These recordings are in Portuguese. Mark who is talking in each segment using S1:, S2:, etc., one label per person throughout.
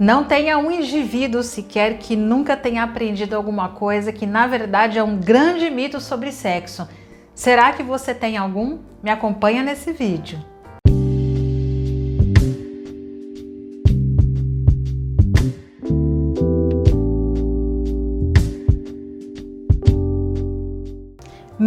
S1: Não tenha um indivíduo sequer que nunca tenha aprendido alguma coisa que na verdade é um grande mito sobre sexo. Será que você tem algum? Me acompanha nesse vídeo.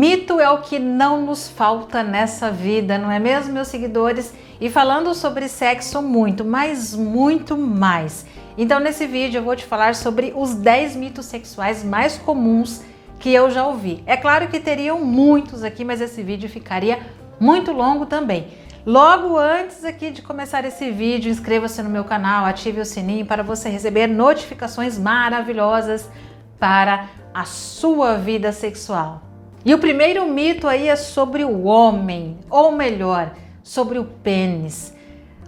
S1: Mito é o que não nos falta nessa vida, não é mesmo, meus seguidores? E falando sobre sexo, muito, mas muito mais. Então, nesse vídeo, eu vou te falar sobre os 10 mitos sexuais mais comuns que eu já ouvi. É claro que teriam muitos aqui, mas esse vídeo ficaria muito longo também. Logo antes aqui de começar esse vídeo, inscreva-se no meu canal, ative o sininho para você receber notificações maravilhosas para a sua vida sexual. E o primeiro mito aí é sobre o homem, ou melhor, sobre o pênis.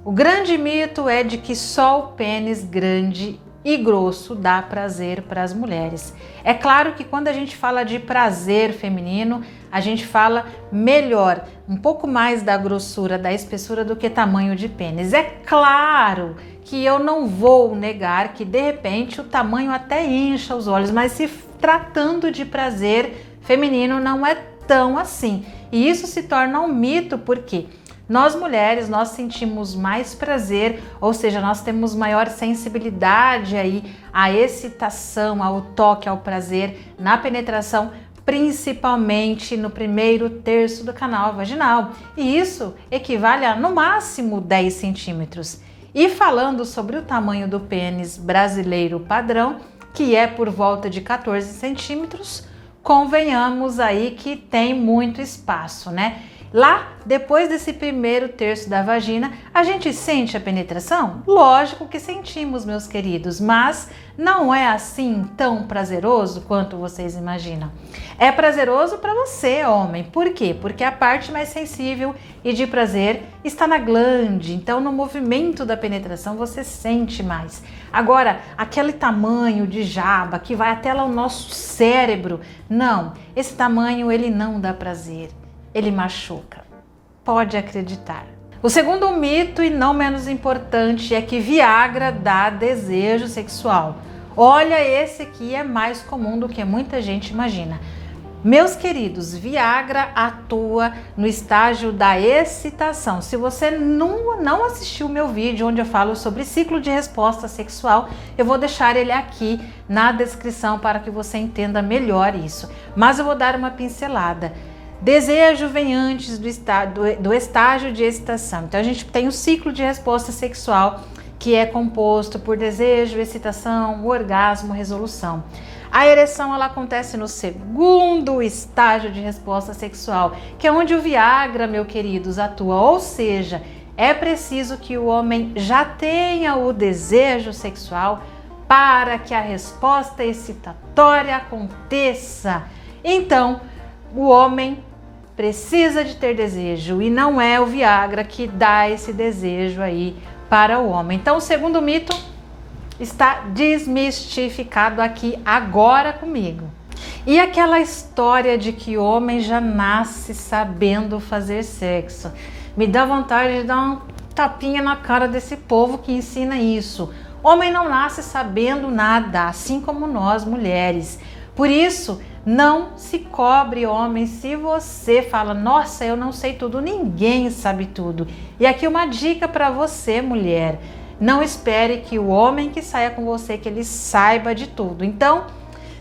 S1: O grande mito é de que só o pênis grande e grosso dá prazer para as mulheres. É claro que quando a gente fala de prazer feminino, a gente fala melhor, um pouco mais da grossura, da espessura do que tamanho de pênis. É claro que eu não vou negar que de repente o tamanho até incha os olhos, mas se tratando de prazer feminino não é tão assim. E isso se torna um mito porque nós mulheres, nós sentimos mais prazer, ou seja, nós temos maior sensibilidade aí à excitação, ao toque, ao prazer na penetração, principalmente no primeiro terço do canal vaginal. E isso equivale a no máximo 10 centímetros. E falando sobre o tamanho do pênis brasileiro padrão, que é por volta de 14 centímetros, convenhamos aí que tem muito espaço, né? Lá, depois desse primeiro terço da vagina, a gente sente a penetração? Lógico que sentimos, meus queridos, mas não é assim tão prazeroso quanto vocês imaginam. É prazeroso para você, homem. Por quê? Porque a parte mais sensível e de prazer está na glande. Então, no movimento da penetração, você sente mais. Agora, aquele tamanho de jaba que vai até lá o nosso cérebro, não. Esse tamanho ele não dá prazer ele machuca. Pode acreditar. O segundo mito, e não menos importante, é que Viagra dá desejo sexual. Olha, esse aqui é mais comum do que muita gente imagina. Meus queridos, Viagra atua no estágio da excitação. Se você não, não assistiu o meu vídeo onde eu falo sobre ciclo de resposta sexual, eu vou deixar ele aqui na descrição para que você entenda melhor isso. Mas eu vou dar uma pincelada. Desejo vem antes do, estado, do estágio de excitação. Então a gente tem o ciclo de resposta sexual que é composto por desejo, excitação, orgasmo, resolução. A ereção ela acontece no segundo estágio de resposta sexual, que é onde o Viagra, meu queridos, atua. Ou seja, é preciso que o homem já tenha o desejo sexual para que a resposta excitatória aconteça. Então, o homem precisa de ter desejo e não é o Viagra que dá esse desejo aí para o homem. Então, o segundo mito está desmistificado aqui agora comigo. E aquela história de que o homem já nasce sabendo fazer sexo. Me dá vontade de dar um tapinha na cara desse povo que ensina isso. Homem não nasce sabendo nada, assim como nós mulheres. Por isso, não se cobre, homem, se você fala, nossa, eu não sei tudo, ninguém sabe tudo. E aqui uma dica para você, mulher: não espere que o homem que saia com você que ele saiba de tudo. Então,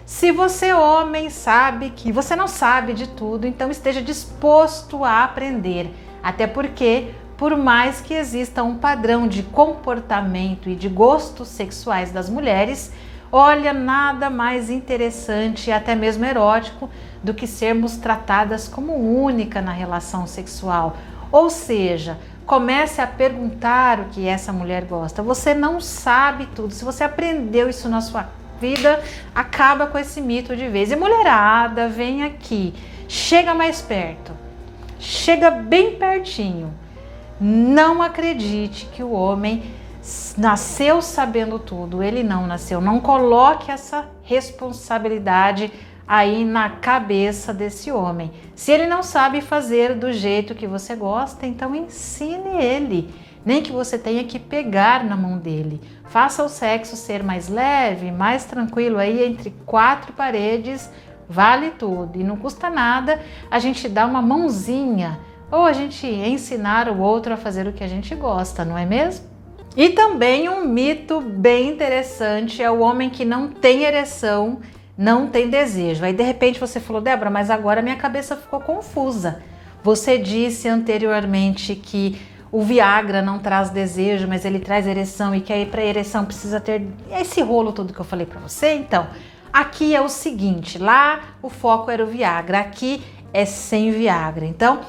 S1: se você homem sabe que você não sabe de tudo, então esteja disposto a aprender. Até porque, por mais que exista um padrão de comportamento e de gostos sexuais das mulheres, Olha, nada mais interessante e até mesmo erótico do que sermos tratadas como única na relação sexual. Ou seja, comece a perguntar o que essa mulher gosta. Você não sabe tudo. Se você aprendeu isso na sua vida, acaba com esse mito de vez. E mulherada, vem aqui, chega mais perto, chega bem pertinho. Não acredite que o homem nasceu sabendo tudo, ele não nasceu. Não coloque essa responsabilidade aí na cabeça desse homem. Se ele não sabe fazer do jeito que você gosta, então ensine ele. nem que você tenha que pegar na mão dele. Faça o sexo ser mais leve, mais tranquilo aí entre quatro paredes, vale tudo e não custa nada a gente dar uma mãozinha ou a gente ensinar o outro a fazer o que a gente gosta, não é mesmo? E também um mito bem interessante é o homem que não tem ereção, não tem desejo. Aí de repente você falou, Débora, mas agora minha cabeça ficou confusa. Você disse anteriormente que o Viagra não traz desejo, mas ele traz ereção e que aí para ereção precisa ter esse rolo todo que eu falei para você. Então, aqui é o seguinte, lá o foco era o Viagra, aqui é sem Viagra. Então,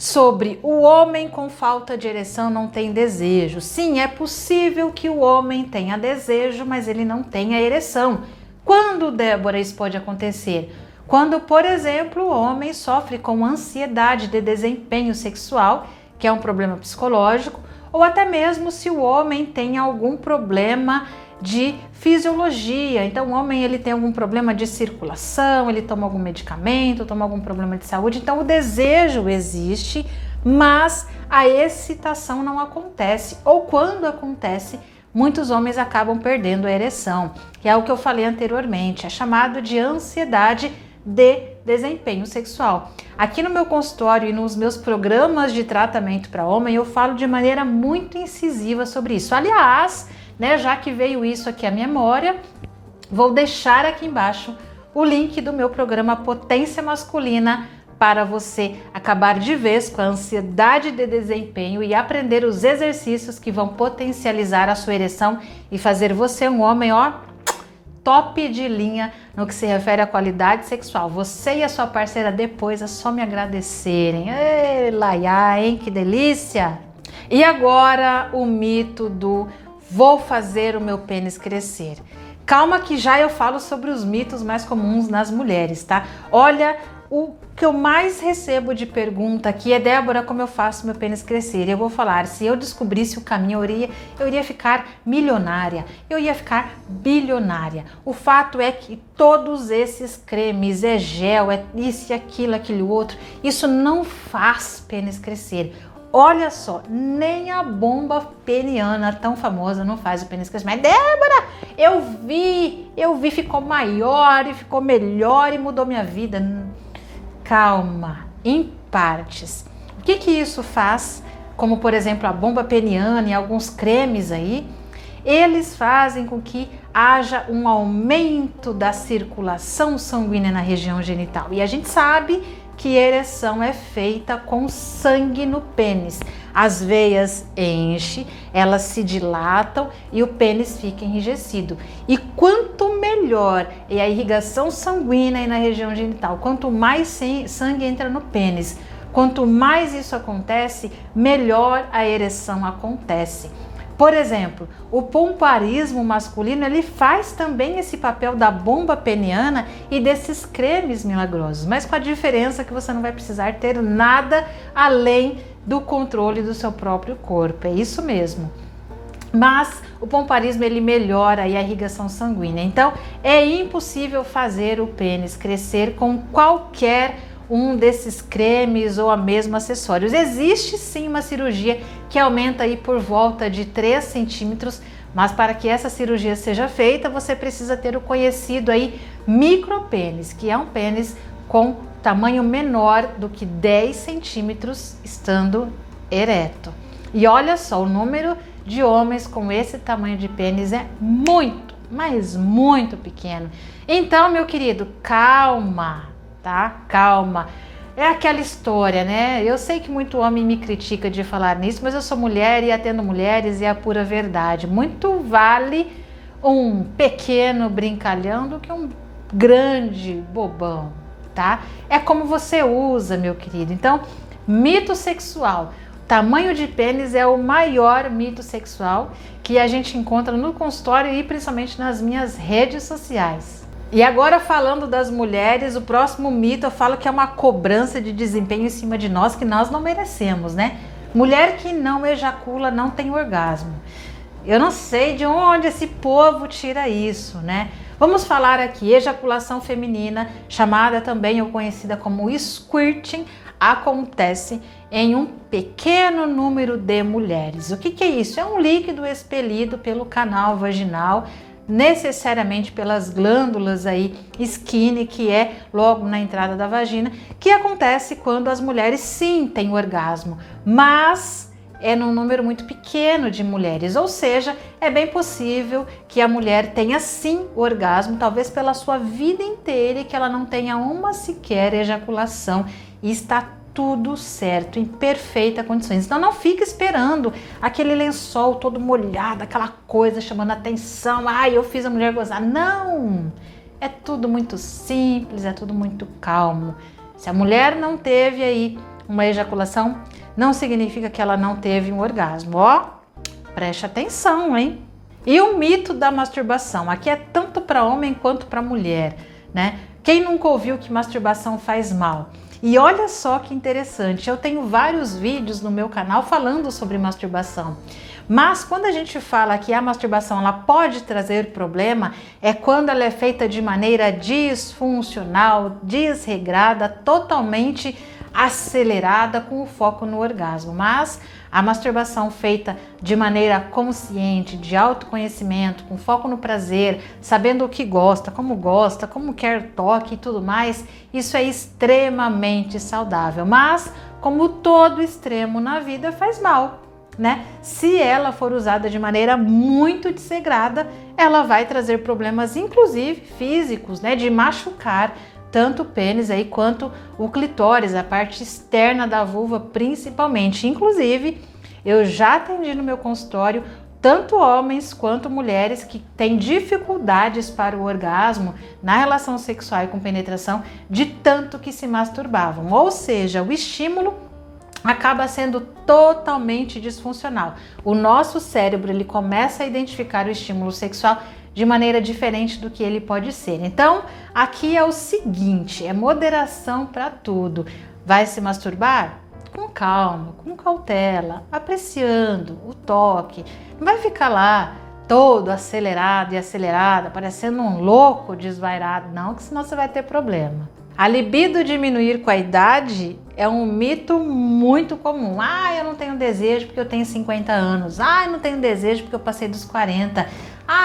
S1: sobre o homem com falta de ereção não tem desejo. Sim, é possível que o homem tenha desejo, mas ele não tenha ereção. Quando, Débora, isso pode acontecer? Quando, por exemplo, o homem sofre com ansiedade de desempenho sexual, que é um problema psicológico, ou até mesmo se o homem tem algum problema de fisiologia. Então, o homem ele tem algum problema de circulação, ele toma algum medicamento, toma algum problema de saúde. Então, o desejo existe, mas a excitação não acontece. Ou quando acontece, muitos homens acabam perdendo a ereção, que é o que eu falei anteriormente, é chamado de ansiedade de desempenho sexual. Aqui no meu consultório e nos meus programas de tratamento para homem, eu falo de maneira muito incisiva sobre isso. Aliás, né? Já que veio isso aqui à memória, vou deixar aqui embaixo o link do meu programa Potência Masculina para você acabar de vez com a ansiedade de desempenho e aprender os exercícios que vão potencializar a sua ereção e fazer você um homem, ó, top de linha no que se refere à qualidade sexual. Você e a sua parceira depois é só me agradecerem. Ei, laia, hein? Que delícia! E agora o mito do Vou fazer o meu pênis crescer. Calma que já eu falo sobre os mitos mais comuns nas mulheres, tá? Olha, o que eu mais recebo de pergunta aqui é Débora, como eu faço meu pênis crescer? E eu vou falar, se eu descobrisse o caminho, eu iria, eu iria ficar milionária, eu ia ficar bilionária. O fato é que todos esses cremes, é gel, é isso e aquilo, aquele outro, isso não faz pênis crescer. Olha só, nem a bomba peniana tão famosa não faz o pênis crescer. Mas Débora, eu vi, eu vi, ficou maior e ficou melhor e mudou minha vida. Calma, em partes. O que que isso faz? Como por exemplo a bomba peniana e alguns cremes aí, eles fazem com que haja um aumento da circulação sanguínea na região genital. E a gente sabe que ereção é feita com sangue no pênis. As veias enchem, elas se dilatam e o pênis fica enrijecido. E quanto melhor é a irrigação sanguínea na região genital, quanto mais sangue entra no pênis, quanto mais isso acontece, melhor a ereção acontece. Por exemplo, o pomparismo masculino ele faz também esse papel da bomba peniana e desses cremes milagrosos, mas com a diferença que você não vai precisar ter nada além do controle do seu próprio corpo. É isso mesmo. Mas o pomparismo ele melhora a irrigação sanguínea. Então, é impossível fazer o pênis crescer com qualquer um desses cremes ou a mesmo acessórios. Existe sim uma cirurgia que aumenta aí por volta de 3 centímetros, mas para que essa cirurgia seja feita, você precisa ter o conhecido aí micropênis, que é um pênis com tamanho menor do que 10 centímetros estando ereto. E olha só, o número de homens com esse tamanho de pênis é muito, mas muito pequeno. Então, meu querido, calma, tá? Calma. É aquela história, né? Eu sei que muito homem me critica de falar nisso, mas eu sou mulher e atendo mulheres e é a pura verdade. Muito vale um pequeno brincalhão do que um grande bobão, tá? É como você usa, meu querido. Então, mito sexual. Tamanho de pênis é o maior mito sexual que a gente encontra no consultório e principalmente nas minhas redes sociais. E agora falando das mulheres, o próximo mito eu falo que é uma cobrança de desempenho em cima de nós que nós não merecemos, né? Mulher que não ejacula não tem orgasmo. Eu não sei de onde esse povo tira isso, né? Vamos falar aqui, ejaculação feminina, chamada também ou conhecida como squirting, acontece em um pequeno número de mulheres. O que, que é isso? É um líquido expelido pelo canal vaginal necessariamente pelas glândulas aí skin, que é logo na entrada da vagina, que acontece quando as mulheres sim têm orgasmo, mas é num número muito pequeno de mulheres, ou seja, é bem possível que a mulher tenha sim orgasmo, talvez pela sua vida inteira e que ela não tenha uma sequer ejaculação. E está tudo certo, em perfeita condições. Então não fique esperando aquele lençol todo molhado, aquela coisa chamando atenção. Ai, eu fiz a mulher gozar. Não! É tudo muito simples, é tudo muito calmo. Se a mulher não teve aí uma ejaculação, não significa que ela não teve um orgasmo. Ó, preste atenção, hein? E o mito da masturbação, aqui é tanto para homem quanto para mulher, né? Quem nunca ouviu que masturbação faz mal? E olha só que interessante, eu tenho vários vídeos no meu canal falando sobre masturbação. Mas quando a gente fala que a masturbação ela pode trazer problema, é quando ela é feita de maneira disfuncional, desregrada, totalmente acelerada com o foco no orgasmo. Mas a masturbação feita de maneira consciente, de autoconhecimento, com foco no prazer, sabendo o que gosta, como gosta, como quer toque e tudo mais, isso é extremamente saudável. Mas, como todo extremo na vida, faz mal. Né? Se ela for usada de maneira muito desregrada, ela vai trazer problemas, inclusive físicos, né? De machucar, tanto o pênis aí quanto o clitóris, a parte externa da vulva principalmente. Inclusive, eu já atendi no meu consultório tanto homens quanto mulheres que têm dificuldades para o orgasmo na relação sexual e com penetração de tanto que se masturbavam. Ou seja, o estímulo acaba sendo totalmente disfuncional. O nosso cérebro ele começa a identificar o estímulo sexual de maneira diferente do que ele pode ser. Então, aqui é o seguinte: é moderação para tudo. Vai se masturbar? Com calma, com cautela, apreciando o toque. Não vai ficar lá todo acelerado e acelerada, parecendo um louco desvairado, não, que senão você vai ter problema. A libido diminuir com a idade é um mito muito comum. Ah, eu não tenho desejo porque eu tenho 50 anos. Ah, eu não tenho desejo porque eu passei dos 40.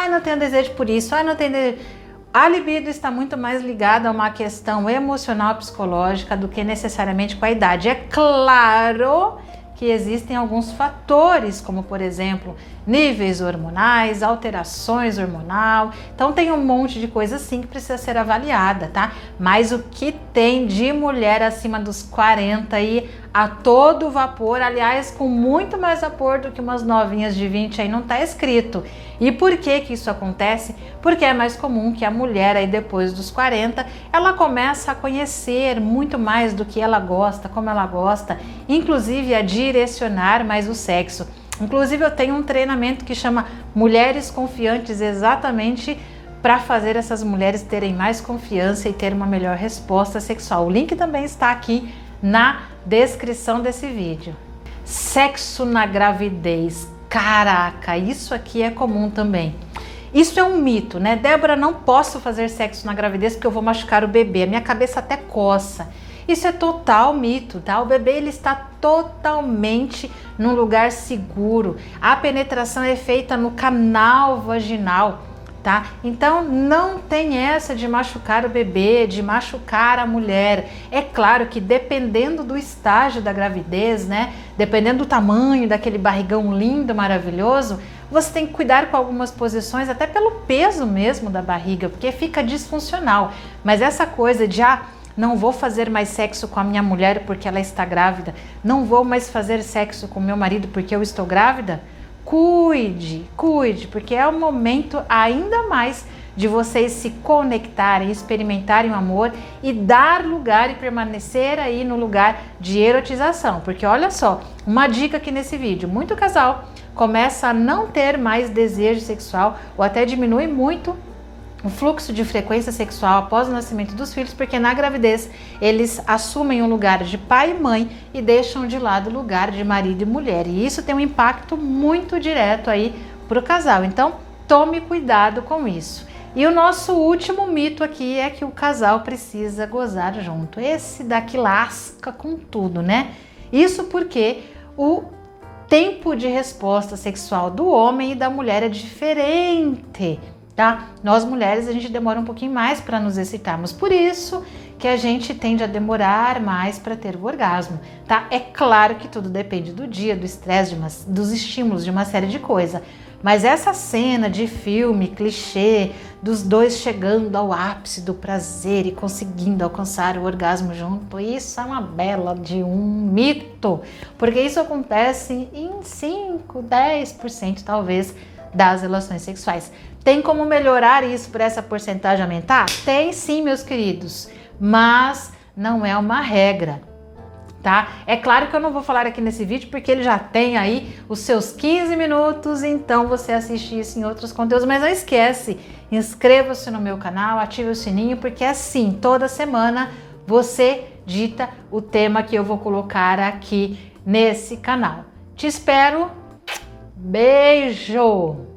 S1: Eu não tenho desejo por isso. Não tenho desejo. A libido está muito mais ligada a uma questão emocional psicológica do que necessariamente com a idade. É claro que existem alguns fatores, como por exemplo, níveis hormonais, alterações hormonal. Então tem um monte de coisa assim que precisa ser avaliada, tá? Mas o que tem de mulher acima dos 40 aí a todo vapor, aliás, com muito mais vapor do que umas novinhas de 20 aí não tá escrito. E por que que isso acontece? Porque é mais comum que a mulher aí depois dos 40, ela começa a conhecer muito mais do que ela gosta, como ela gosta, inclusive a direcionar mais o sexo. Inclusive eu tenho um treinamento que chama Mulheres Confiantes exatamente para fazer essas mulheres terem mais confiança e ter uma melhor resposta sexual. O link também está aqui na descrição desse vídeo. Sexo na gravidez. Caraca, isso aqui é comum também. Isso é um mito, né? Débora, não posso fazer sexo na gravidez porque eu vou machucar o bebê. A minha cabeça até coça. Isso é total mito, tá? O bebê ele está totalmente num lugar seguro. A penetração é feita no canal vaginal tá? Então não tem essa de machucar o bebê, de machucar a mulher. É claro que dependendo do estágio da gravidez, né? Dependendo do tamanho daquele barrigão lindo, maravilhoso, você tem que cuidar com algumas posições, até pelo peso mesmo da barriga, porque fica disfuncional. Mas essa coisa de ah, não vou fazer mais sexo com a minha mulher porque ela está grávida, não vou mais fazer sexo com meu marido porque eu estou grávida, Cuide, cuide, porque é o momento ainda mais de vocês se conectarem, experimentarem o amor e dar lugar e permanecer aí no lugar de erotização. Porque olha só, uma dica aqui nesse vídeo: muito casal começa a não ter mais desejo sexual ou até diminui muito o fluxo de frequência sexual após o nascimento dos filhos, porque na gravidez eles assumem o lugar de pai e mãe e deixam de lado o lugar de marido e mulher. E isso tem um impacto muito direto aí para o casal. Então, tome cuidado com isso. E o nosso último mito aqui é que o casal precisa gozar junto. Esse daqui lasca com tudo, né? Isso porque o tempo de resposta sexual do homem e da mulher é diferente, tá? Nós mulheres a gente demora um pouquinho mais para nos excitarmos, por isso que a gente tende a demorar mais para ter o orgasmo, tá? É claro que tudo depende do dia, do estresse, dos estímulos, de uma série de coisas. Mas essa cena de filme, clichê, dos dois chegando ao ápice do prazer e conseguindo alcançar o orgasmo junto, isso é uma bela de um mito, porque isso acontece em 5, 10% talvez das relações sexuais. Tem como melhorar isso para essa porcentagem aumentar? Tem sim, meus queridos, mas não é uma regra tá? É claro que eu não vou falar aqui nesse vídeo porque ele já tem aí os seus 15 minutos, então você assiste isso em outros conteúdos, mas não esquece, inscreva-se no meu canal, ative o sininho, porque assim, toda semana você dita o tema que eu vou colocar aqui nesse canal. Te espero, beijo!